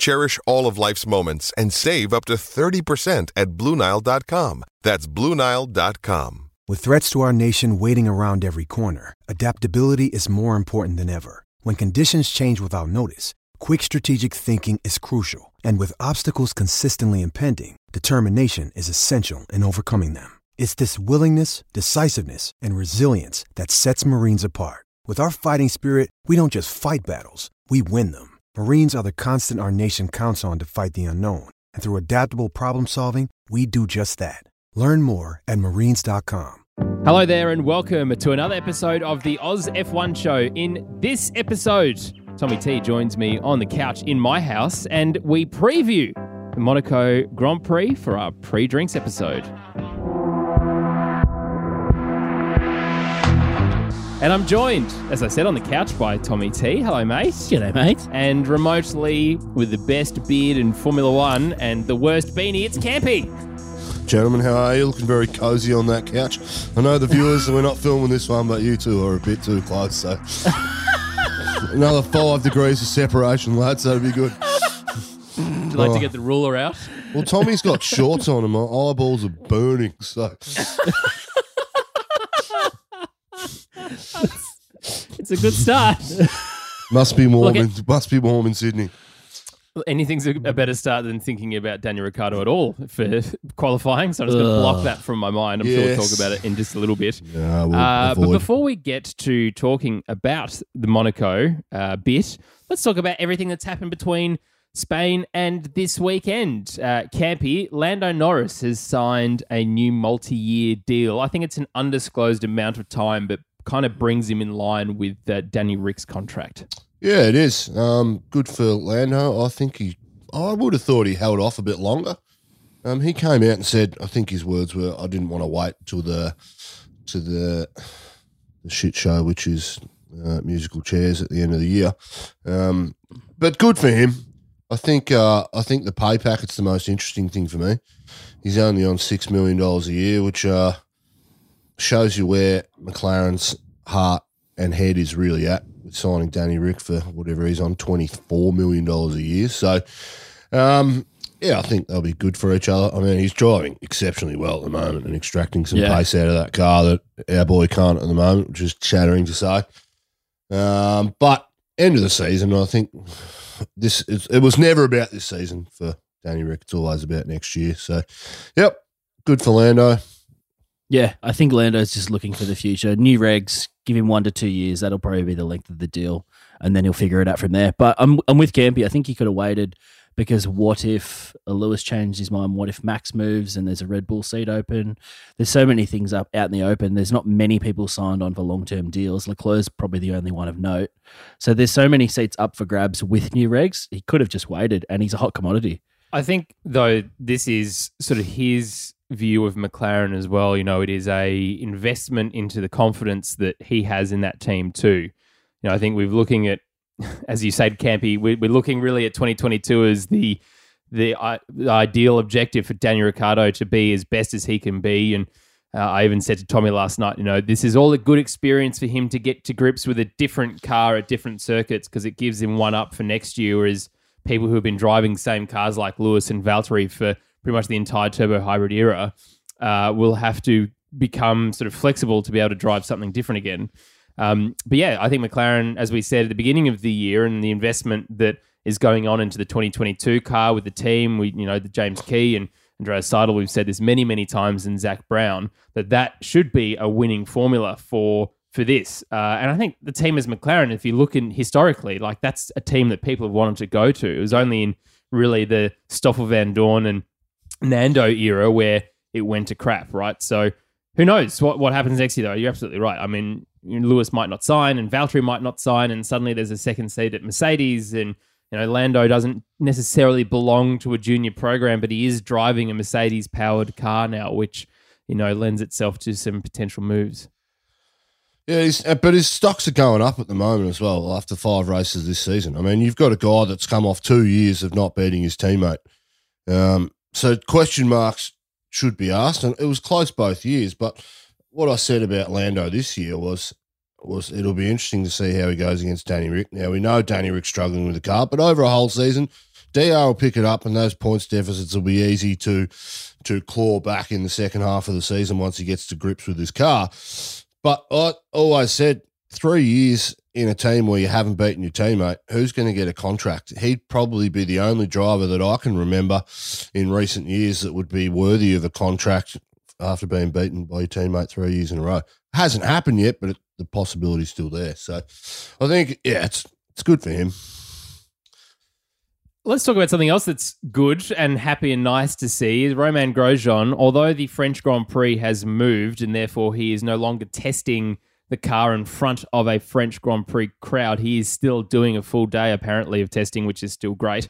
Cherish all of life's moments and save up to 30% at BlueNile.com. That's BlueNile.com. With threats to our nation waiting around every corner, adaptability is more important than ever. When conditions change without notice, quick strategic thinking is crucial. And with obstacles consistently impending, determination is essential in overcoming them. It's this willingness, decisiveness, and resilience that sets Marines apart. With our fighting spirit, we don't just fight battles, we win them. Marines are the constant our nation counts on to fight the unknown. And through adaptable problem solving, we do just that. Learn more at marines.com. Hello there, and welcome to another episode of the Oz F1 Show. In this episode, Tommy T joins me on the couch in my house, and we preview the Monaco Grand Prix for our pre drinks episode. And I'm joined, as I said, on the couch by Tommy T. Hello, mate. G'day, mate. And remotely, with the best beard in Formula One and the worst beanie, it's Campy. Gentlemen, how are you? Looking very cozy on that couch. I know the viewers, we're not filming this one, but you two are a bit too close, so. Another five degrees of separation, lads. That'd be good. Would you like to oh. get the ruler out? Well, Tommy's got shorts on and my eyeballs are burning, so. It's a good start. Must be warm. In, must be warm in Sydney. Anything's a, a better start than thinking about Daniel Ricciardo at all for qualifying. So I'm just going to block that from my mind. I'm sure we'll talk about it in just a little bit. Yeah, we'll Uh, but before we get to talking about the Monaco uh, bit, let's talk about everything that's happened between Spain and this weekend. Uh, Campy, Lando Norris has signed a new multi year deal. I think it's an undisclosed amount of time, but kind of brings him in line with uh, Danny Rick's contract. Yeah, it is. Um, good for Lando. I think he. I would have thought he held off a bit longer. Um, he came out and said, I think his words were, "I didn't want to wait till the to the the shit show, which is uh, musical chairs at the end of the year." Um, but good for him. I think. Uh, I think the pay packet's the most interesting thing for me. He's only on six million dollars a year, which uh, shows you where McLaren's heart and head is really at with signing Danny Rick for whatever he's on twenty four million dollars a year. So, um, yeah, I think they'll be good for each other. I mean, he's driving exceptionally well at the moment and extracting some Yeah. pace out of that car that our boy can't at the moment, which is chattering to say. Um, but end of the season, I think this it, it was never about this season for Danny Rick. It's always about next year. So, yep, good for Lando. Yeah, I think Lando's just looking for the future. New regs, give him one to two years. That'll probably be the length of the deal, and then he'll figure it out from there. But I'm I'm with Campy. I think he could have waited because what if Lewis changed his mind? What if Max moves and there's a Red Bull seat open? There's so many things up out in the open. There's not many people signed on for long term deals. Leclerc's probably the only one of note. So there's so many seats up for grabs with new regs. He could have just waited, and he's a hot commodity. I think though this is sort of his view of McLaren as well. You know, it is a investment into the confidence that he has in that team too. You know, I think we're looking at, as you said, Campy, we're, looking really at 2022 as the the, i- the ideal objective for Daniel Ricciardo to be as best as he can be. And uh, I even said to Tommy last night, you know, this is all a good experience for him to get to grips with a different car at different circuits because it gives him one up for next year. Whereas people who have been driving same cars like Lewis and Valtteri for pretty much the entire turbo hybrid era uh, will have to become sort of flexible to be able to drive something different again. Um, but yeah, I think McLaren, as we said at the beginning of the year, and the investment that is going on into the 2022 car with the team, we you know the James Key and Andreas Seidl, we've said this many many times, and Zak Brown that that should be a winning formula for for this. Uh, and I think the team as McLaren, if you look in historically, like that's a team that people have wanted to go to. It was only in really the Stoffel Vandoorne and Nando era where it went to crap, right? So who knows what, what happens next year, though? You're absolutely right. I mean, Lewis might not sign and Valtteri might not sign, and suddenly there's a second seat at Mercedes, and you know Lando doesn't necessarily belong to a junior program, but he is driving a Mercedes powered car now, which you know lends itself to some potential moves. Yeah, uh, but his stocks are going up at the moment as well after five races this season. I mean, you've got a guy that's come off two years of not beating his teammate. Um, so question marks should be asked, and it was close both years. But what I said about Lando this year was was it'll be interesting to see how he goes against Danny Rick. Now we know Danny Rick's struggling with the car, but over a whole season, DR will pick it up, and those points deficits will be easy to to claw back in the second half of the season once he gets to grips with his car. But I always said three years in a team where you haven't beaten your teammate, who's going to get a contract? He'd probably be the only driver that I can remember in recent years that would be worthy of a contract after being beaten by your teammate three years in a row. It hasn't happened yet, but it, the possibility's still there. So I think, yeah, it's it's good for him. Let's talk about something else that's good and happy and nice to see. Romain Grosjean, although the French Grand Prix has moved and therefore he is no longer testing the car in front of a French Grand Prix crowd, he is still doing a full day apparently of testing, which is still great.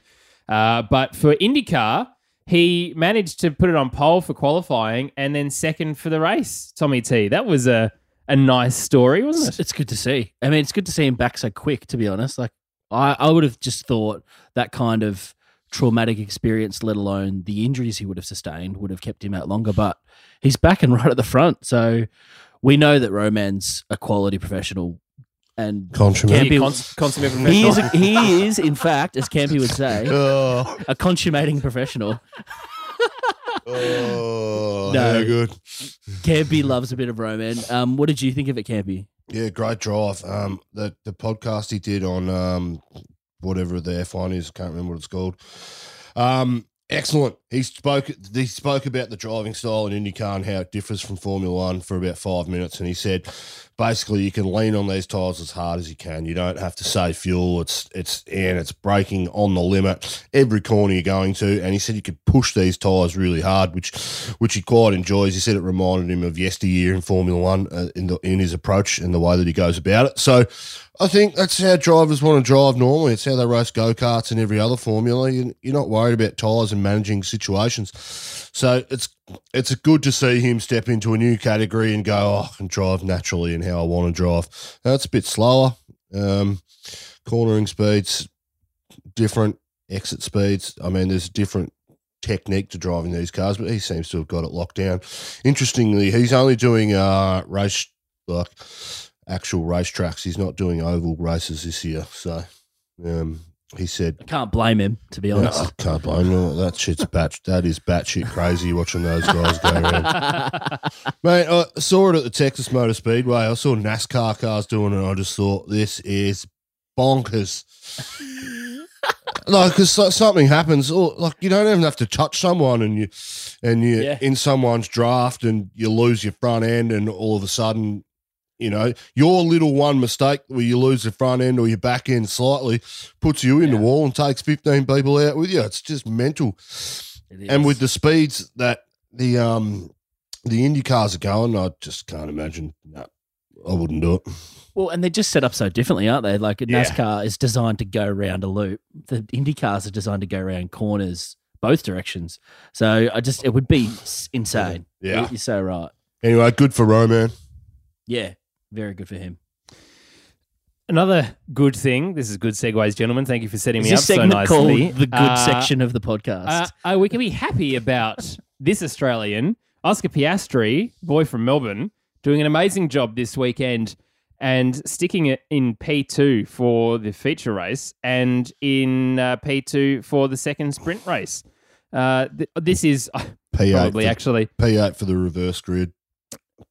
Uh, but for IndyCar, he managed to put it on pole for qualifying and then second for the race. Tommy T, that was a a nice story, wasn't it? It's good to see. I mean, it's good to see him back so quick. To be honest, like I, I would have just thought that kind of traumatic experience, let alone the injuries he would have sustained, would have kept him out longer. But he's back and right at the front, so we know that Romain's a quality professional. And Consummate. Campy, Cons- consummate he is, professional. he is, in fact, as Campy would say, Oh, a consummating professional. oh No. no. good. Campy loves a bit of Romain. Um, what did you think of it, Campy? Yeah, great drive. Um, the the podcast he did on um whatever the F1 is, I can't remember what it's called. Um, excellent. He spoke he spoke about the driving style in IndyCar and how it differs from Formula One for about five minutes, and he said basically you can lean on these tires as hard as you can. You don't have to save fuel. It's it's and it's braking on the limit every corner you're going to. And he said you could push these tires really hard, which which he quite enjoys. He said it reminded him of yesteryear in Formula One uh, in the in his approach and the way that he goes about it. So. I think that's how drivers want to drive normally. It's how they race go karts and every other formula. You- You're not worried about tyres and managing situations. So it's it's good to see him step into a new category and go, oh, I can drive naturally and how I want to drive. It's a bit slower. Um, cornering speeds, different exit speeds. I mean, there's different technique to driving these cars, but he seems to have got it locked down. Interestingly, he's only doing uh, race like actual racetracks. He's not doing oval races this year. So um, he said I can't blame him, to be honest. I can't blame you. That shit's bat. That is batshit crazy watching those guys go around. Mate, I saw it at the Texas Motor Speedway. I saw NASCAR cars doing it. and I just thought this is bonkers. like, because something happens, or like you don't even have to touch someone, and you and you Yeah. in someone's draft, and you lose your front end, and all of a sudden. You know, your little one mistake where you lose the front end or your back end slightly puts you in the wall and takes 15 people out with you. It's just mental. It And with the speeds that the um the Indy cars are going, I just can't imagine. No, I wouldn't do it. Well, and they're just set up so differently, aren't they? Like Yeah. NASCAR is designed to go around a loop. The Indy cars are designed to go around corners both directions. So I just it would be insane. Yeah. You're so right. Anyway, good for Romain. Yeah, very good for him. Another good thing. This is good segues, gentlemen. Thank you for setting Is me up this so segment nicely. called the good Uh, section of the podcast? Uh, uh, we can be happy about this Australian, Oscar Piastri, boy from Melbourne, doing an amazing job this weekend and sticking it in P2 for the feature race and in uh, P2 for the second sprint race. Uh, th- this is P8 probably for, actually P8 for the reverse grid.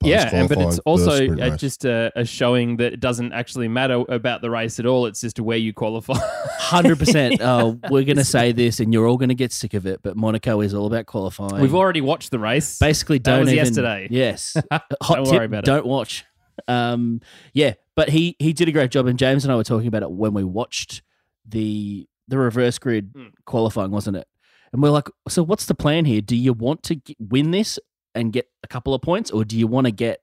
Yeah, and, but it's also first sprint uh, race. just a, a showing that it doesn't actually matter about the race at all. It's just where you qualify. Hundred percent. Oh, we're going to say this, and you're all going to get sick of it. But Monaco is all about qualifying. We've already watched the race. basically don't was even, yesterday. Yes. Hot Don't tip, worry about it. Don't watch. um, yeah, but he he did a great job, and James and I were talking about it when we watched the the reverse grid Hmm. qualifying, wasn't it? And we're like, so what's the plan here? Do you want to win this and get a couple of points, or do you want to get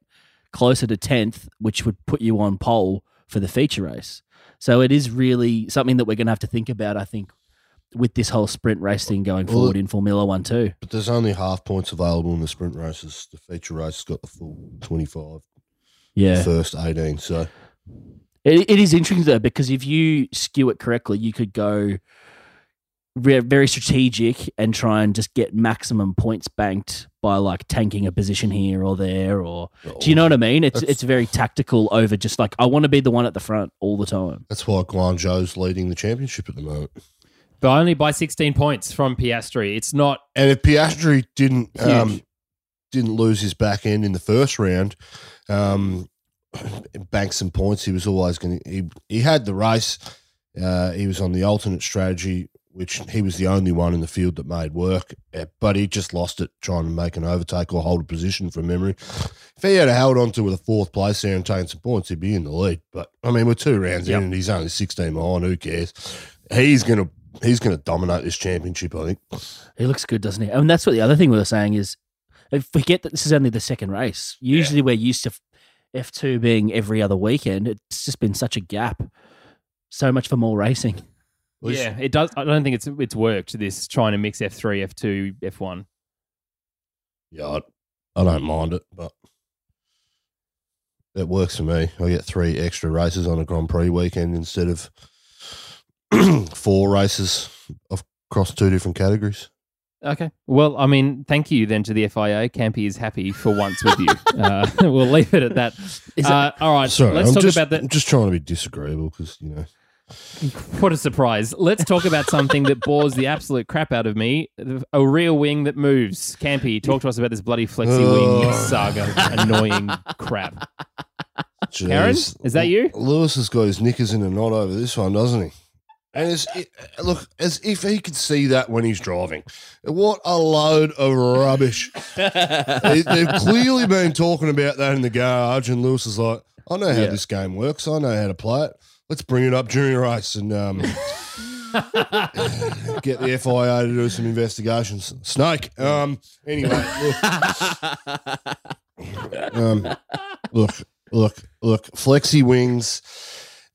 closer to tenth, which would put you on pole for the feature race? So it is really something that we're going to have to think about. I think with this whole sprint race thing going Well, forward in Formula One too. But there's only half points available in the sprint races. The feature race has got the full 25, Yeah, the first 18. So It, it is interesting though because if you skew it correctly, you could go very strategic and try and just get maximum points banked by like tanking a position here or there, or do you know what I mean? It's it's very tactical over just like I want to be the one at the front all the time. that's why Guanyu Zhou's leading the championship at the moment. But only by 16 points from Piastri. It's not. And if Piastri didn't Huge. um, didn't lose his back end in the first round, um, bank some points, he was always going to. He he had the race. Uh, he was on the alternate strategy, which he was the only one in the field that made work. uh, But he just lost it trying to make an overtake or hold a position from memory. If he had held on to with a fourth place there and taken some points, he'd be in the lead. But I mean, we're two rounds Yep. in and he's only sixteen behind. Who cares? He's gonna he's gonna dominate this championship. I think. He looks good, doesn't he? And that's what the other thing we were saying is, if forget that this is only the second race. Usually we're used to F two being every other weekend. It's just been such a gap. So much for more racing. Well, he's- Yeah, it does. I don't think it's it's worked. This trying to mix F3, F2, F1. Yeah, I, I don't mind it, but it works for me. I get three extra races on a Grand Prix weekend instead of four races of- across two different categories. Okay. Well, I mean, thank you then to the FIA. Campy is happy for once with you. uh, we'll leave it at that. Is Uh, all right. Sorry, let's I'm talk just, about I'm just trying to be disagreeable because you know. What a surprise. Let's talk about something that bores the absolute crap out of me a real wing that moves. Campy, talk to us about this bloody flexi wing saga. Annoying crap. Jeez. Aaron, is that you? Lewis has got his knickers in a knot over this one, doesn't he? And it's, it, look, as if he could see that when he's driving. What a load of rubbish. they, they've clearly been talking about that in the garage, and Lewis is like, I know how Yeah. this game works. I know how to play it. Let's bring it up during race and um, get the FIA to do some investigations. Snake. Um, anyway, look, um, look, look, look. Flexi wings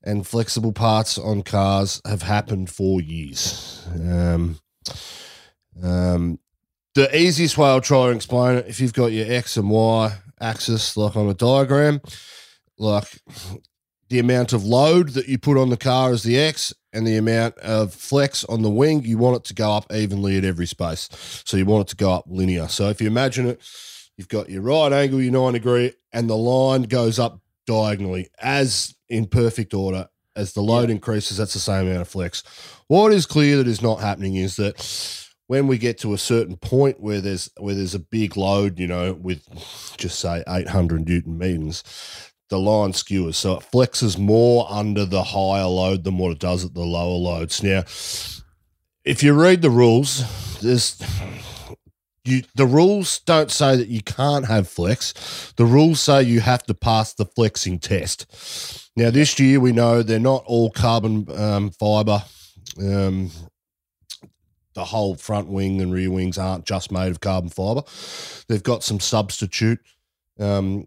and flexible parts on cars have happened for years. Um, um, the easiest way I'll try and explain it, if you've got your X and Y axis like on a diagram, like the amount of load that you put on the car is the X, and the amount of flex on the wing, you want it to go up evenly at every space. So you want it to go up linear. So if you imagine it, you've got your right angle, your nine degree, and the line goes up diagonally as in perfect order. As the load increases, that's the same amount of flex. What is clear that is not happening is that when we get to a certain point where there's where there's a big load, you know, with just say 800 newton meters, the line skewers, so it flexes more under the higher load than what it does at the lower loads. Now, if you read the rules, there's you the rules don't say that you can't have flex. The rules say you have to pass the flexing test. Now, this year we know they're not all carbon um, fiber. Um, the whole front wing and rear wings aren't just made of carbon fiber. They've got some substitute um,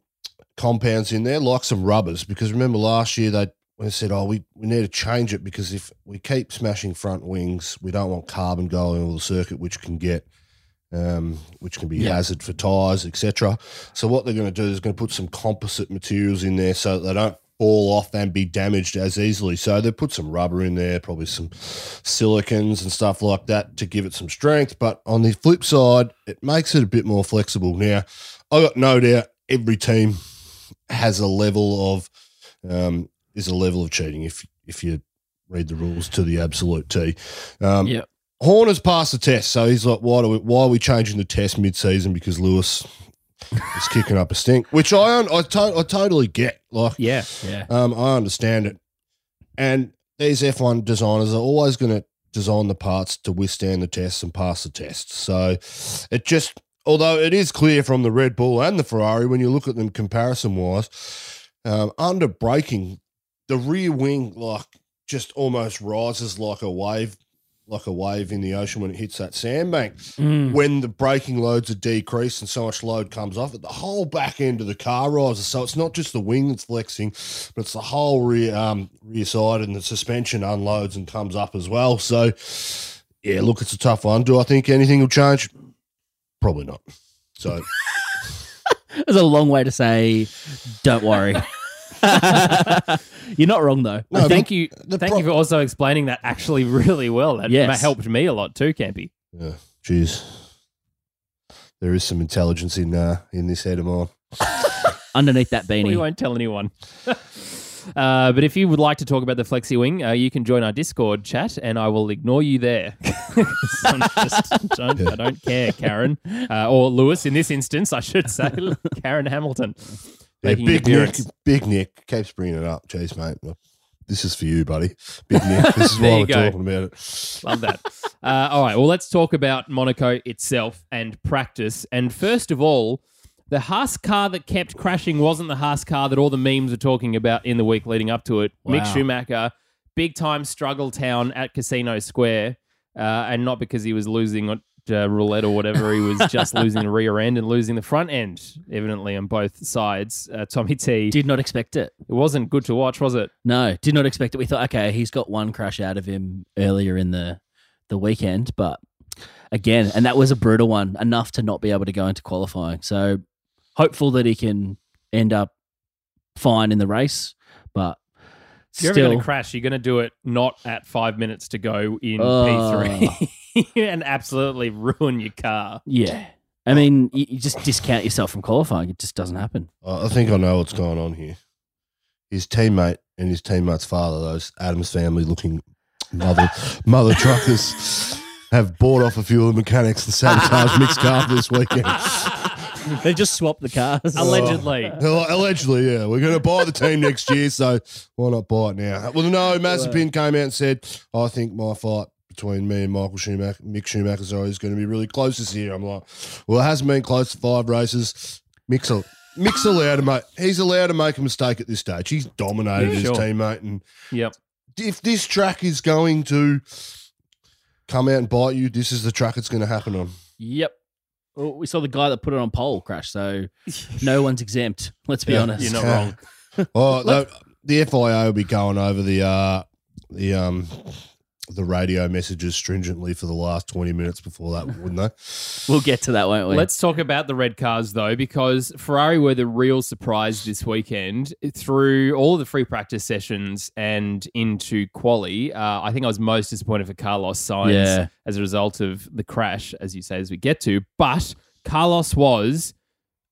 compounds in there, like some rubbers. Because remember last year they they said, "Oh, we, we need to change it because if we keep smashing front wings, we don't want carbon going over the circuit, which can get." Um, which can be Yeah. hazard for tires, etc. So what they're going to do is going to put some composite materials in there so that they don't fall off and be damaged as easily. So they put some rubber in there, probably some silicons and stuff like that to give it some strength. But on the flip side, it makes it a bit more flexible. Now, I got no doubt every team has a level of um, is a level of cheating if if you read the rules to the absolute T. Um, Yep. Horner's passed the test, so he's like, "Why do we, why are we changing the test mid-season? Because Lewis is kicking up a stink." Which I I, to- I totally get. Like, Yeah. Yeah. um, I understand it. And these F1 designers are always going to design the parts to withstand the tests and pass the tests. So it just, although it is clear from the Red Bull and the Ferrari, when you look at them comparison wise, Um, under braking, the rear wing like just almost rises like a wave, like a wave in the ocean when it hits that sandbank. Mm. When the braking loads are decreased and so much load comes off it, the whole back end of the car rises. So it's not just the wing that's flexing, but it's the whole rear um, rear side and the suspension unloads and comes up as well. So yeah, look, it's a tough one. Do I think anything will change? Probably not. So There's a long way to say, don't worry. You're not wrong though. No, thank you, thank pro- you for also explaining that actually really well. That Yes. helped me a lot too, Campy. yeah, geez, there is some intelligence in uh, in this head of mine. Underneath that beanie. We won't tell anyone. Uh, but if you would like to talk about the Flexi Wing, uh, you can join our Discord chat, and I will ignore you there. I'm just, don't, I don't care, Karen uh, or Lewis. In this instance, I should say Karen Hamilton. Yeah, Making an big Nick, appearance. Big Nick keeps bringing it up. Jeez, mate, this is for you, buddy. Big Nick, this is There why you we're go. talking about it. Love that. Uh, all right. Well, let's talk about Monaco itself and practice. And first of all, the Haas car that kept crashing wasn't the Haas car that all the memes were talking about in the week leading up to it. Mick Schumacher, big time struggle town at Casino Square. Uh, and not because he was losing at uh, roulette or whatever. He was just losing the rear end and losing the front end, evidently, on both sides. Uh, Tommy T. Did not expect it. it wasn't good to watch, was it? No, did not expect it. We thought, okay, he's got one crash out of him earlier in the the weekend, but again, and that was a brutal one, enough to not be able to go into qualifying. So hopeful that he can end up fine in the race, but If you're ever still, going to crash, you're going to do it not at five minutes to go in Oh. Uh. P3 and absolutely ruin your car. yeah. I oh. mean, you, you just discount yourself from qualifying. It just doesn't happen. I I think I know what's going on here. His teammate and his teammate's father, those Addams family looking mother mother truckers, have bought off a few of the mechanics and sabotaged Mick's car this weekend. they just swapped the cars. Allegedly. Well, Allegedly, yeah. We're going to buy the team next year, so why not buy it now? Well, no, Mazepin came out and said, I think my fight between me and Michael Schumacher, Mick Schumacher, sorry, is going to be really close this year. I'm like, well, it hasn't been close to five races. Mick's, a, Mick's allowed to make, he's allowed to make a mistake at this stage. He's dominated Yeah, his sure. teammate. And Yep. if this track is going to come out and bite you, this is the track it's going to happen on. Yep. Well, we saw the guy that put it on pole crash, so no one's exempt. Let's be Yeah. honest. You're not Yeah. wrong. Oh, the, the FIA will be going over the uh, the um the radio messages stringently for the last twenty minutes before that, wouldn't they? We'll get to that, won't we? Let's talk about the red cars though, because Ferrari were the real surprise this weekend through all of the free practice sessions and into quali. Uh, I think I was most disappointed for Carlos Sainz Yeah. as a result of the crash, as you say, as we get to. But Carlos was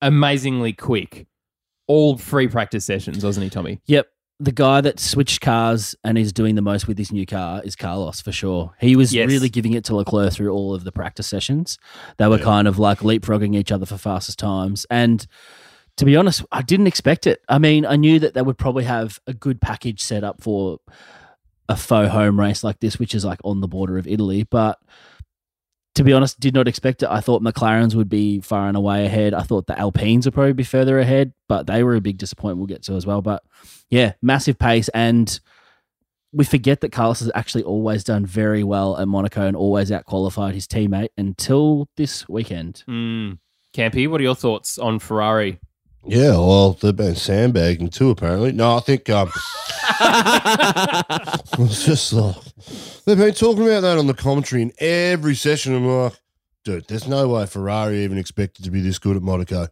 amazingly quick. All free practice sessions, wasn't he, Tommy? Yep. The guy that switched cars and is doing the most with his new car is Carlos for sure. He was Yes. really giving it to Leclerc through all of the practice sessions. They were kind of like leapfrogging each other for fastest times. And to be honest, I didn't expect it. I mean, I knew that they would probably have a good package set up for a faux home race like this, which is like on the border of Italy. But to be honest, did not expect it. I thought McLaren's would be far and away ahead. I thought the Alpines would probably be further ahead, but they were a big disappointment we'll get to as well. But yeah, massive pace. And we forget that Carlos has actually always done very well at Monaco and always out qualified his teammate until this weekend. Mm. Campy, what are your thoughts on Ferrari? Yeah, well, they've been sandbagging too, apparently. No, I think um, it's just like they've been talking about that on the commentary in every session. I'm like, dude, there's no way Ferrari even expected to be this good at Monaco.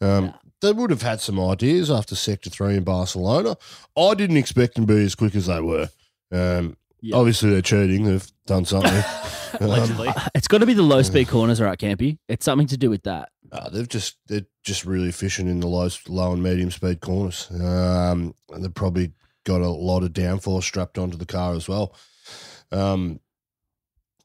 Um, They would have had some ideas after Sector Three in Barcelona. I didn't expect them to be as quick as they were. Um, Yeah. Obviously, they're cheating. They've done something. Um, It's got to be the low speed corners, right, Campy? It's something to do with that. Uh, they've just they're just really efficient in the low low and medium speed corners, um, and they've probably got a lot of downforce strapped onto the car as well. Um,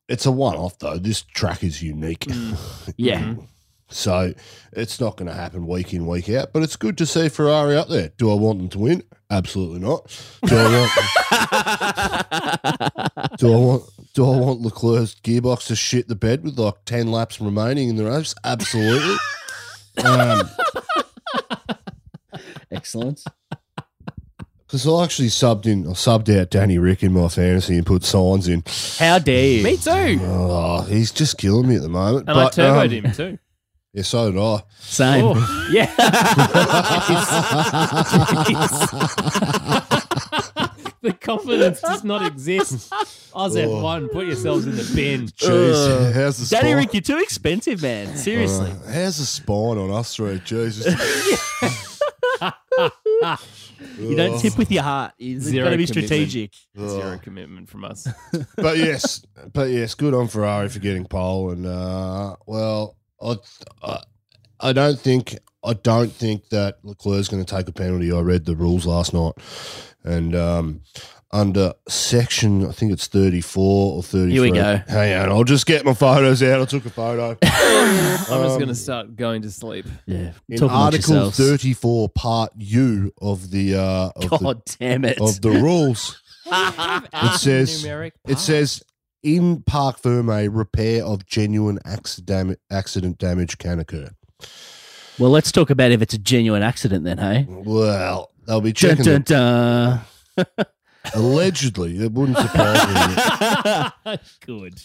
it's a one off though. This track is unique, Yeah. Mhm. so it's not going to happen week in week out. But it's good to see Ferrari up there. Do I want them to win? Absolutely not. Do I want? do I want? Do I want Leclerc's gearbox to shit the bed with like ten laps remaining in the race? Absolutely. Um, Excellent. Because I actually subbed in, I subbed out Danny Rick in my fantasy and put Sainz in. How dare you? Me too. Oh, he's just killing me at the moment. And I But, turboed um, him too. Yeah, so did I. Same. Oh, yeah. the confidence does not exist. Oz F1, put yourselves in the bin. Jeez, how's the Danny spine? Rick, you're too expensive, man. Seriously. Uh, how's the spine on us three? Jesus. you don't tip with your heart. You've Zero got to be commitment. strategic. Zero commitment from us. but yes, but yes, good on Ferrari for getting pole. And uh, well, I, I, I don't think, I don't think that Leclerc's going to take a penalty. I read the rules last night, and um, under section, I think it's thirty-four or thirty-three. Here we go. Hang on, I'll just get my photos out. I took a photo. I'm just Um, going to start going to sleep. Yeah. In Talk Article thirty-four, Part U of the uh, of the God damn it. of the rules. It says it says in Parc Ferme, repair of genuine accident accident damage can occur. Well, let's talk about if it's a genuine accident then, hey? Well, they'll be Dun, checking. dun, it. dun. Allegedly, it wouldn't surprise me. Good.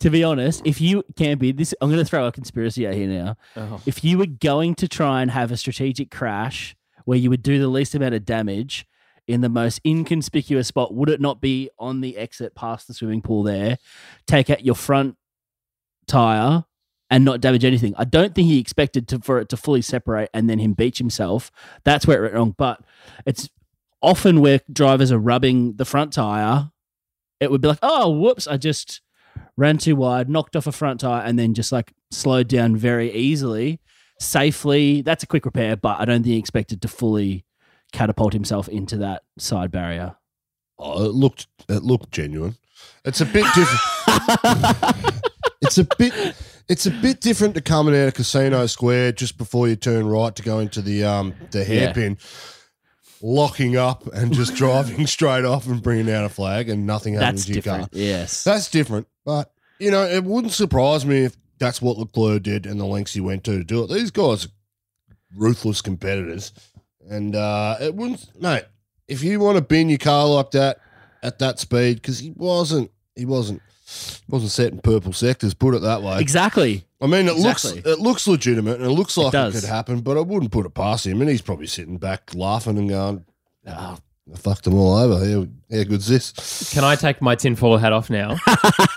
To be honest, if you can't be this, I'm going to throw a conspiracy out here now. Oh. If you were going to try and have a strategic crash where you would do the least amount of damage in the most inconspicuous spot, would it not be on the exit past the swimming pool there? Take out your front tire and not damage anything. I don't think he expected to, for it to fully separate and then him beach himself. That's where it went wrong. But it's often where drivers are rubbing the front tire, it would be like, oh, whoops, I just ran too wide, knocked off a front tire, and then just like slowed down very easily, safely. That's a quick repair, but I don't think he expected to fully catapult himself into that side barrier. Oh, it looked it looked genuine. It's a bit different. it's a bit it's a bit different to coming out of Casino Square just before you turn right to go into the um the hairpin, locking up and just driving straight off and bringing out a flag and nothing happens That's to your car. Yes. That's different. But, you know, it wouldn't surprise me if that's what Leclerc did and the lengths he went to to do it. These guys are ruthless competitors. And uh, it wouldn't, mate, if you want to bin your car like that at that speed, because he wasn't, he wasn't, wasn't set in purple sectors, put it that way. exactly. I mean, it Exactly. looks it looks legitimate and it looks like it, does. could happen, but I wouldn't put it past him. And he's probably sitting back laughing and going, "Ah, I fucked them all over. How, how good's this?" Can I take my tinfoil hat off now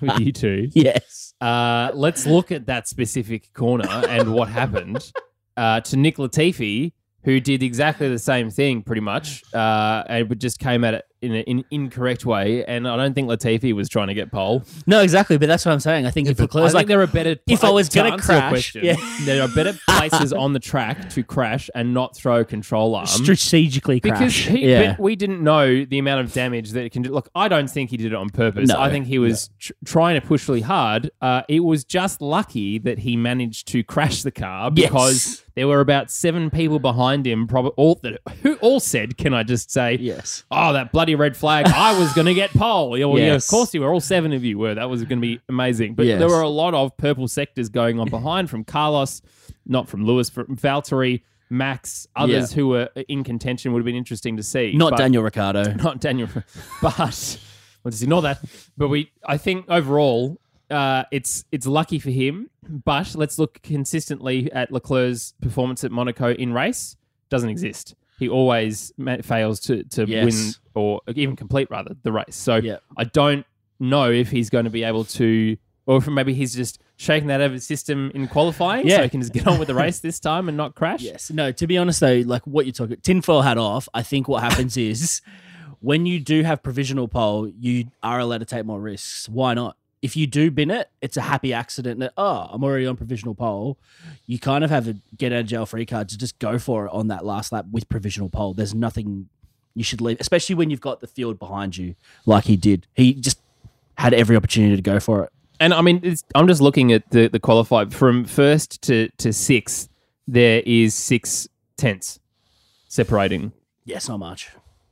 with you two? Yes. Uh, let's look at that specific corner and what happened uh, to Nick Latifi, who did exactly the same thing pretty much, uh, and just came at it in an incorrect way. And I don't think Latifi was trying to get pole. No, exactly. But that's what I'm saying. I think if I Leclerc's think like, there are better. if I was gonna crash, question, yeah. there are better places on the track to crash and not throw control arm. strategically because crash. he, yeah. we didn't know the amount of damage that it can do. Look, I don't think he did it on purpose. No. I think he was tr- trying to push really hard. Uh, it was just lucky that he managed to crash the car Yes. because there were about seven people behind him. Probably all that who all said, "Can I just say, yes. oh, that bloody red flag! I was going to get pole." Yeah, well, yeah, of course you were. All seven of you were. That was going to be amazing. But Yes. there were a lot of purple sectors going on behind from Carlos, not from Lewis, from Valtteri, Max, others Yeah. who were in contention would have been interesting to see. Not Daniel Ricciardo. not Daniel, but well, just ignore that. But we, I think overall, uh, it's it's lucky for him. But let's look consistently at Leclerc's performance at Monaco in race. Doesn't exist. He always fails to to Yes. win or even complete rather the race. So Yeah. I don't know if he's going to be able to, or if maybe he's just shaking that out of his system in qualifying, Yeah. so he can just get on with the race this time and not crash. Yes. No, to be honest though, like what you're talking tinfoil hat off, I think what happens is when you do have provisional pole, you are allowed to take more risks. Why not? If you do bin it, it's a happy accident that, oh, I'm already on provisional pole. You kind of have a get out of jail free card to just go for it on that last lap with provisional pole. There's nothing you should leave, especially when you've got the field behind you, like he did. He just had every opportunity to go for it. And I mean, it's, I'm just looking at the the qualified from first to to sixth. There is six tenths separating. Yes, not much.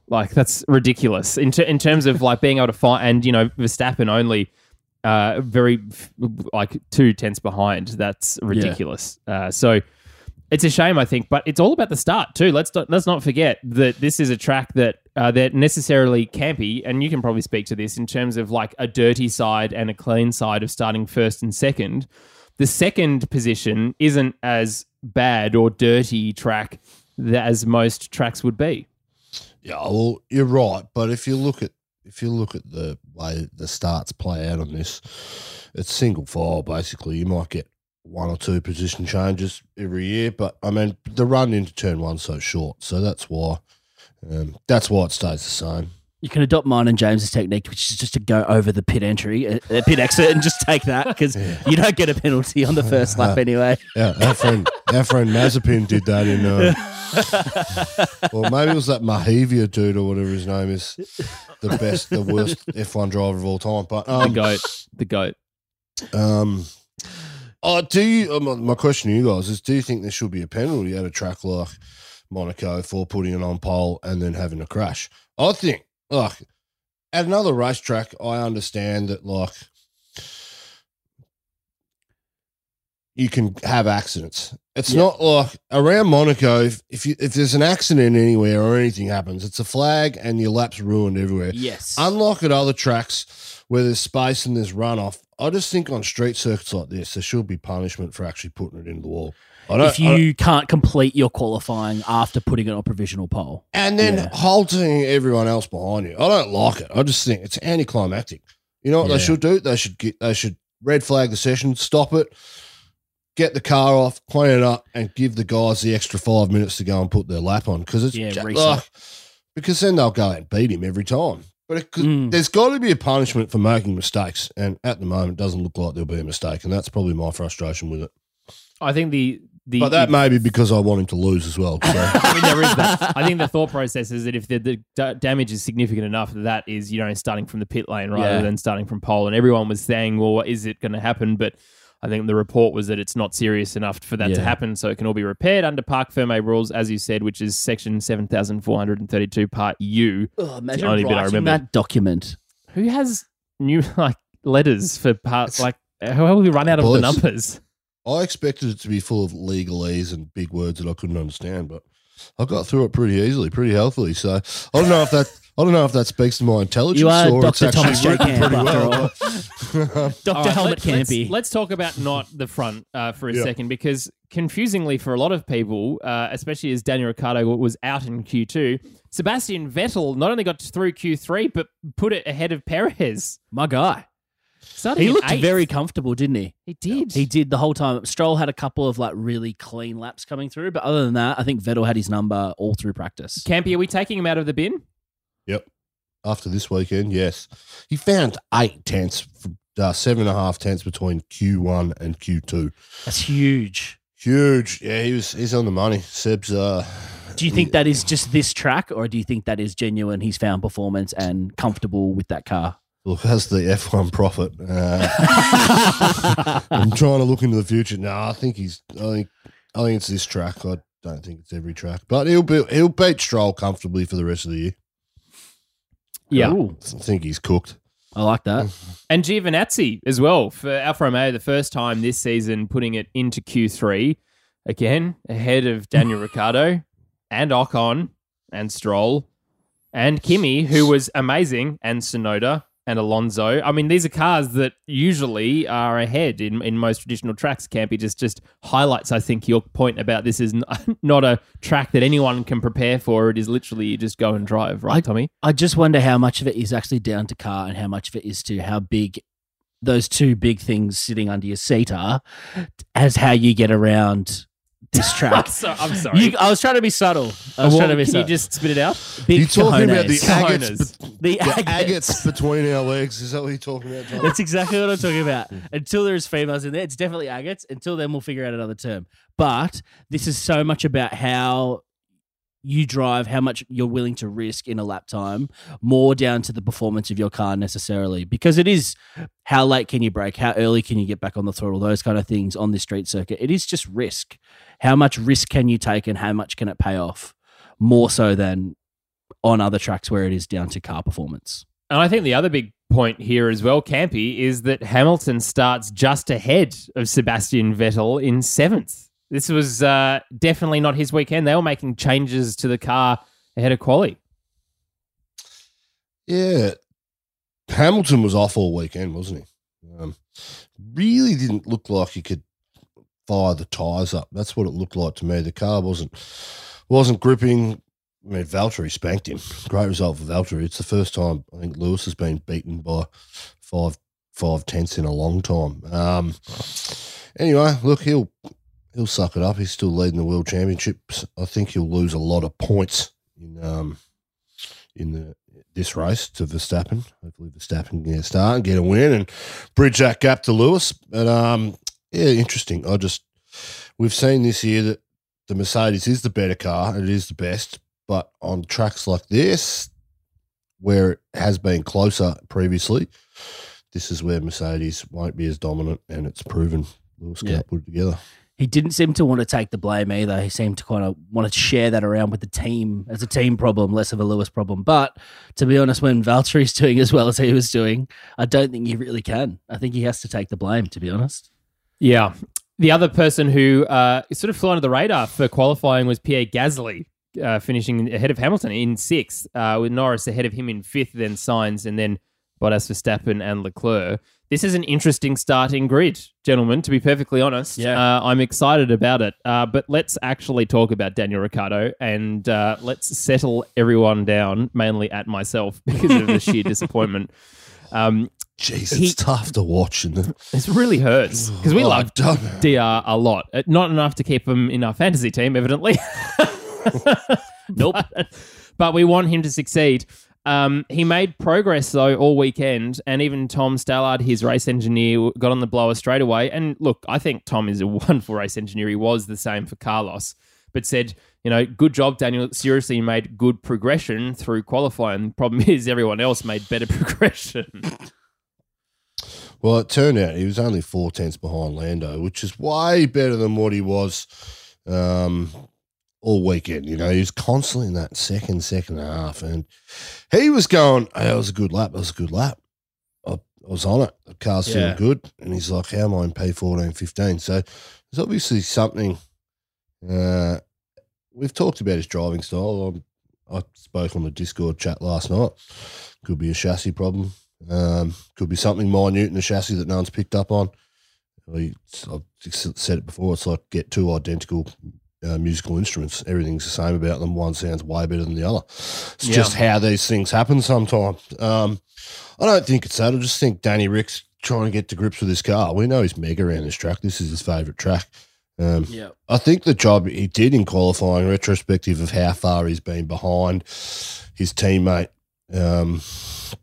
Like that's ridiculous in ter- in terms of like being able to fight, And you know, Verstappen only uh very like two tenths behind. That's ridiculous. Uh, so It's a shame, I think, but it's all about the start too. Let's not, let's not forget that this is a track that uh, that necessarily campy, and you can probably speak to this in terms of like a dirty side and a clean side of starting first and second. The second position isn't as bad or dirty track that, as most tracks would be. Yeah, well, you're right, but if you look at if you look at the way the starts play out on this, it's single file basically. You might get one or two position changes every year, but I mean the run into turn one so short, so that's why um, that's why it stays the same. You can adopt mine and James's technique, which is just to go over the pit entry, uh, uh, pit exit, and just take that because you don't get a penalty on the first lap anyway. Yeah, our friend our friend Mazepin did that in. Uh, well, maybe it was that Mahaveer dude or whatever his name is, the best, the worst F1 driver of all time. But The um, goat, the goat. Um, oh, do you? Um, my question to you guys is: Do you think there should be a penalty at a track like Monaco for putting it on pole and then having a crash? I think, like, at another racetrack, I understand that, like, you can have accidents. It's not like around Monaco. If if, you, if there's an accident anywhere or anything happens, it's a flag and your lap's ruined everywhere. Yes. Unlike at other tracks where there's space and there's runoff, I just think on street circuits like this, there should be punishment for actually putting it into the wall. I don't, if you can't complete your qualifying after putting it on a provisional pole. And then Yeah. halting everyone else behind you, I don't like it. I just think it's anticlimactic. You know what Yeah. they should do? They should get they should red flag the session, stop it, get the car off, clean it up, and give the guys the extra five minutes to go and put their lap on because it's Yeah, ja- reset. ugh, because then they'll go out and beat him every time. But it could, Mm. there's got to be a punishment for making mistakes, and at the moment, it doesn't look like there'll be a mistake, and that's probably my frustration with it. I think the the But that may be because I want him to lose as well. So. I mean, there is that. I think the thought process is that if the, the da- damage is significant enough, that is, you know, starting from the pit lane rather Yeah. than starting from pole. And everyone was saying, well, is it going to happen? But I think the report was that it's not serious enough for that to happen. So it can all be repaired under Parc Ferme rules, as you said, which is section 7432, part U. Oh, imagine only bit I writing remember. that document. Who has new, like, letters for parts? Like, how will we run out of the numbers? I expected it to be full of legalese and big words that I couldn't understand, but I got through it pretty easily, pretty healthily. So I don't know if that I don't know if that speaks to my intelligence You are or it's Dr. actually Thomas J. written Camp, pretty after well. all. Dr. All right, Helmet let- let's- Campy. Let's, talk about not the front uh, for a Yeah. second because confusingly for a lot of people, uh, especially as Daniel Ricciardo was out in Q2, Sebastian Vettel not only got through Q3 but put it ahead of Perez. My guy. Starting He looked eighth. very comfortable, didn't he? He did. He did the whole time. Stroll had a couple of like really clean laps coming through, but other than that, I think Vettel had his number all through practice. Campy, are we taking him out of the bin? yep. After this weekend, yes, he found eight tenths, uh, seven and a half tenths between Q one and Q two. That's huge. Huge. Yeah, he was. He's on the money. Seb's. Uh, Do you think that is just this track, or do you think that is genuine? He's found performance and comfortable with that car. Look, as the F1 prophet, uh, I'm trying to look into the future. No, I think he's. I think. I think it's this track. I don't think it's every track, but he'll be. He'll beat Stroll comfortably for the rest of the year. Yeah. Ooh, I think he's cooked. I like that. And Giovinazzi as well for Alfa Romeo, the first time this season putting it into Q3 again ahead of Daniel Ricciardo and Ocon and Stroll and Kimi, who was amazing, and Tsunoda and Alonso. I mean, these are cars that usually are ahead in, in most traditional tracks. Campy just just highlights, I think, your point about this is not a track that anyone can prepare for. It is literally you just go and drive, right, I- Tommy? I just wonder how much of it is actually down to car and how much of it is to how big those two big things sitting under your seat are as how you get around this track. So- I'm sorry. You, I was trying to be subtle. I was Well, trying to be can subtle. you just spit it out? Big you talking about the agates, Cojones. bet- the the agates. agates between our legs? Is that what you're talking about, John? That's exactly what I'm talking about. Until there's females in there, it's definitely agates. Until then, we'll figure out another term. But this is so much about how you drive, how much you're willing to risk in a lap time, more down to the performance of your car necessarily. Because it is how late can you brake, how early can you get back on the throttle, those kind of things on this street circuit. It is just risk. How much risk can you take and how much can it pay off? More so than on other tracks where it is down to car performance. And I think the other big point here as well, Campy, is that Hamilton starts just ahead of Sebastian Vettel in seventh This was uh, definitely not his weekend. They were making changes to the car ahead of quali. Yeah, Hamilton was off all weekend, wasn't he? Um, really didn't look like he could fire the tires up. That's what it looked like to me. The car wasn't wasn't gripping. I mean, Valtteri spanked him. Great result for Valtteri. It's the first time I think Lewis has been beaten by five five tenths in a long time. Um, anyway, look, he'll he'll suck it up. He's still leading the world championships. I think he'll lose a lot of points in um in the this race to Verstappen. Hopefully, Verstappen can get a start and get a win and bridge that gap to Lewis. But um, yeah, interesting. I just we've seen this year that the Mercedes is the better car. and It is the best, but on tracks like this, where it has been closer previously, this is where Mercedes won't be as dominant, and it's proven Lewis Yeah. can't put it together. He didn't seem to want to take the blame either. He seemed to kind of want to share that around with the team as a team problem, less of a Lewis problem. But to be honest, when Valtteri's doing as well as he was doing, I don't think he really can. I think he has to take the blame, to be honest. Yeah. The other person who uh, sort of flew under the radar for qualifying was Pierre Gasly, uh, finishing ahead of Hamilton in sixth, uh, with Norris ahead of him in fifth, then Sainz, and then Bottas, Verstappen, and Leclerc. This is an interesting starting grid, gentlemen, to be perfectly honest. Yeah. Uh, I'm excited about it. Uh, but let's actually talk about Daniel Ricciardo and uh, let's settle everyone down, mainly at myself, because of the sheer disappointment. Um, Jeez, He- it's tough to watch. And it really hurts because we Oh, love DR a lot. Uh, Not enough to keep him in our fantasy team, evidently. Nope. but, but we want him to succeed. Um, he made progress though all weekend, and even Tom Stallard, his race engineer, got on the blower straight away. And look, I think Tom is a wonderful race engineer. He was the same for Carlos, but said, you know, good job, Daniel. Seriously, you made good progression through qualifying. The problem is everyone else made better progression. Well, it turned out he was only four tenths behind Lando, which is way better than what he was um, all weekend. You know, he was constantly in that second, second and a half, and he was going, hey, "That was a good lap. That was a good lap." I, I was on it. The car's Yeah. good, and he's like, "How am I in P fourteen, fifteen? So there's obviously something. Uh, we've talked about his driving style. i I spoke on the Discord chat last night. Could be a chassis problem. Um, could be something minute in the chassis that no one's picked up on. I've said it before. It's like get two identical uh, musical instruments. Everything's the same about them. One sounds way better than the other. It's Yeah. just how these things happen sometimes. Um, I don't think it's that. I just think Danny Rick's trying to get to grips with his car. We know he's mega around this track. This is his favourite track. Um, Yeah. I think the job he did in qualifying, retrospective of how far he's been behind his teammate, um,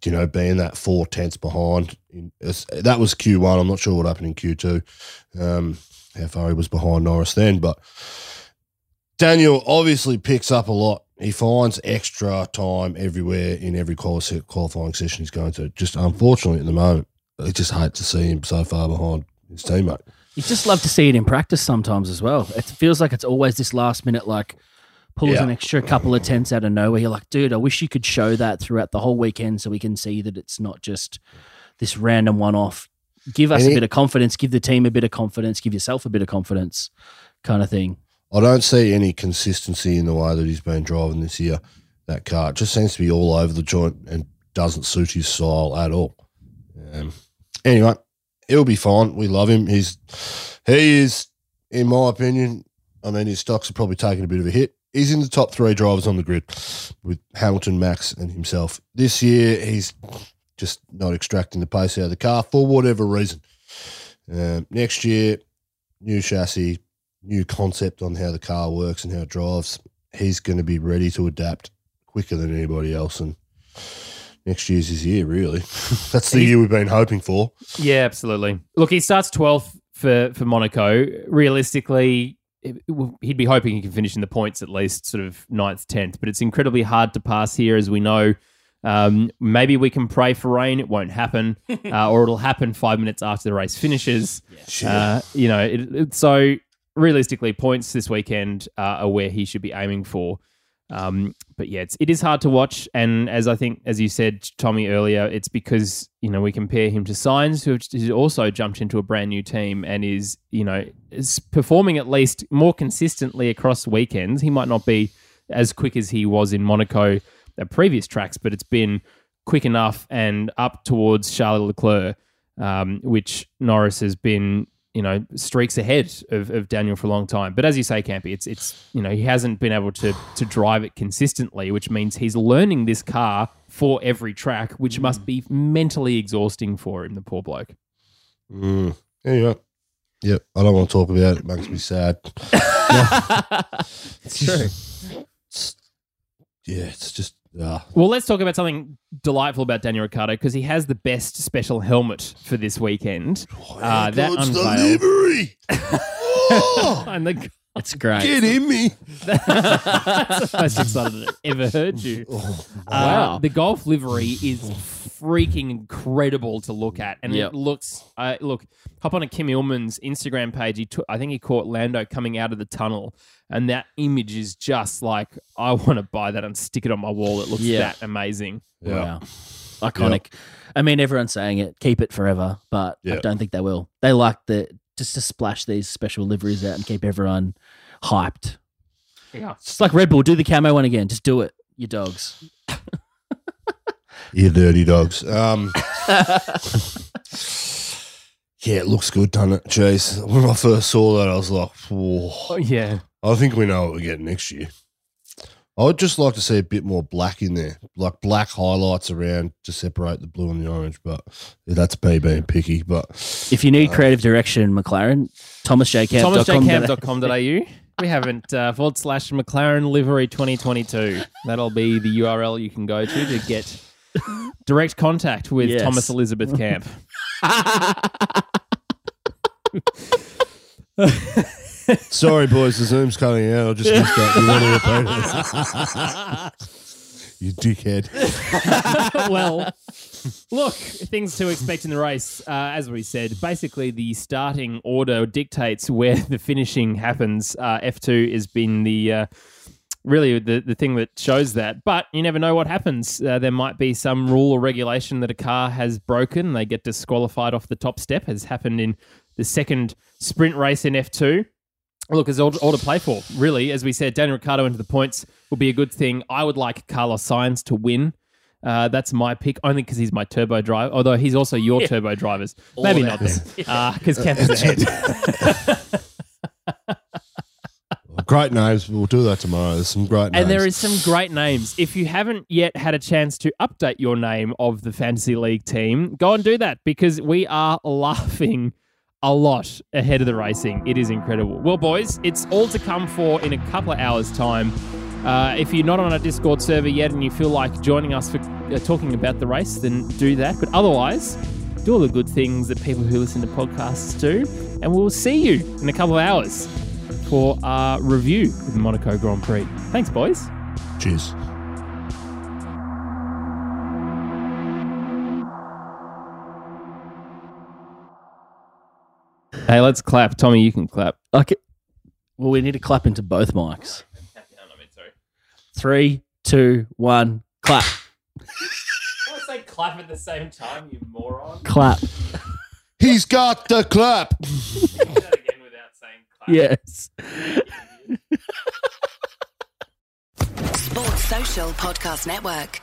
you know, being that four tenths behind. In, that was Q1. I'm not sure what happened in Q2, um, how far he was behind Norris then. But Daniel obviously picks up a lot. He finds extra time everywhere in every qualifying session he's going to. Just unfortunately at the moment, I just hate to see him so far behind his teammate. You just love to see it in practice sometimes as well. It feels like it's always this last minute, like pulls Yeah. an extra couple of tenths out of nowhere. You're like, dude, I wish you could show that throughout the whole weekend so we can see that it's not just this random one off. Give us And a he- bit of confidence, give the team a bit of confidence, give yourself a bit of confidence, kind of thing. I don't see any consistency in the way that he's been driving this year. That car it just seems to be all over the joint and doesn't suit his style at all. Um, anyway, he'll be fine. We love him. He's he is, in my opinion. I mean, his stocks are probably taking a bit of a hit. He's in the top three drivers on the grid with Hamilton, Max, and himself. This year, he's just not extracting the pace out of the car for whatever reason. Um, next year, new chassis, new concept on how the car works and how it drives. He's going to be ready to adapt quicker than anybody else. And next year's his year, really. That's the He's- year we've been hoping for. Yeah, absolutely. Look, he starts 12th for, for Monaco. Realistically, he'd be hoping he can finish in the points at least sort of 9th, 10th, but it's incredibly hard to pass here, as we know. Um, maybe we can pray for rain. It won't happen, uh, or it'll happen five minutes after the race finishes. Uh, you know, it, it- so realistically, points this weekend uh, are where he should be aiming for. Um, but yeah, it's, it is hard to watch. And as I think, as you said, Tommy earlier, it's because, you know, we compare him to Sainz, who also jumped into a brand new team and is, you know, is performing at least more consistently across weekends. He might not be as quick as he was in Monaco at previous tracks, but it's been quick enough and up towards Charles Leclerc, um, which Norris has been you know streaks ahead of, of Daniel for a long time. But as you say, Campy, it's it's you know he hasn't been able to to drive it consistently, which means he's learning this car for every track, which must be mentally exhausting for him. The poor bloke. Mm. Anyway, yep. I don't want to talk about it. It makes me sad. it's true. It's- yeah, it's just uh, Well, let's talk about something delightful about Daniel Ricciardo because he has the best special helmet for this weekend. Uh, that unveiled. delivery. Oh, And the, It's great. get in me. that's the most excited I've ever heard you. Oh, Uh, Wow. the Gulf livery is freaking incredible to look at, and Yep. it looks. Uh, look, hop on a Kym Illman's Instagram page. He took, I think he caught Lando coming out of the tunnel, and that image is just like I want to buy that and stick it on my wall. It looks Yeah. that amazing. Wow. Iconic. I mean, everyone's saying it. Keep it forever, but I Yeah. don't think they will. They like the just to splash these special liveries out and keep everyone hyped. Yeah. It's like Red Bull. Do the camo one again. Just do it. You dogs. You dirty dogs. Um, yeah, it looks good, doesn't it? Jeez. When I first saw that, I was like, whoa. Oh, yeah. I think we know what we're getting next year. I would just like to see a bit more black in there, like black highlights around to separate the blue and the orange. But yeah, that's me being picky. But If you need creative direction, McLaren, thomasjcamp.com. ThomasJCamp.com.au. We haven't uh, forward slash McLaren livery 2022. That'll be the URL you can go to to get direct contact with Yes. Thomas Elizabeth Camp. sorry, boys, the Zoom's cutting out. I just missed that. You want to repeat it? you dickhead. well, look, things to expect in the race. Uh, as we said, basically the starting order dictates where the finishing happens. Uh, F2 has been the. Uh, Really, the, the thing that shows that, but you never know what happens. Uh, there might be some rule or regulation that a car has broken. They get disqualified off the top step, as happened in the second sprint race in F2. Look, it's all, all to play for, really. As we said, Daniel Ricciardo into the points will be a good thing. I would like Carlos Sainz to win. Uh, that's my pick, only because he's my turbo driver. Although he's also your turbo drivers, maybe not then, because Camp is ahead. Great names. We'll do that tomorrow. There's some great names. and there is some great names. If you haven't yet had a chance to update your name of the fantasy league team, go and do that because we are laughing a lot ahead of the racing. It is incredible. Well, boys, it's all to come for in a couple of hours' time. Uh, if you're not on our Discord server yet and you feel like joining us for uh, talking about the race, then do that. But otherwise, do all the good things that people who listen to podcasts do. And we'll see you in a couple of hours for our review of the Monaco Grand Prix. Thanks, boys. Cheers. Hey, let's clap. Tommy, you can clap. Okay. Well, we need to clap into both mics. Three, two, one, clap. I say clap at the same time, you moron. Clap. He's got the clap. again without saying clap. Yes. Sports Social Podcast Network.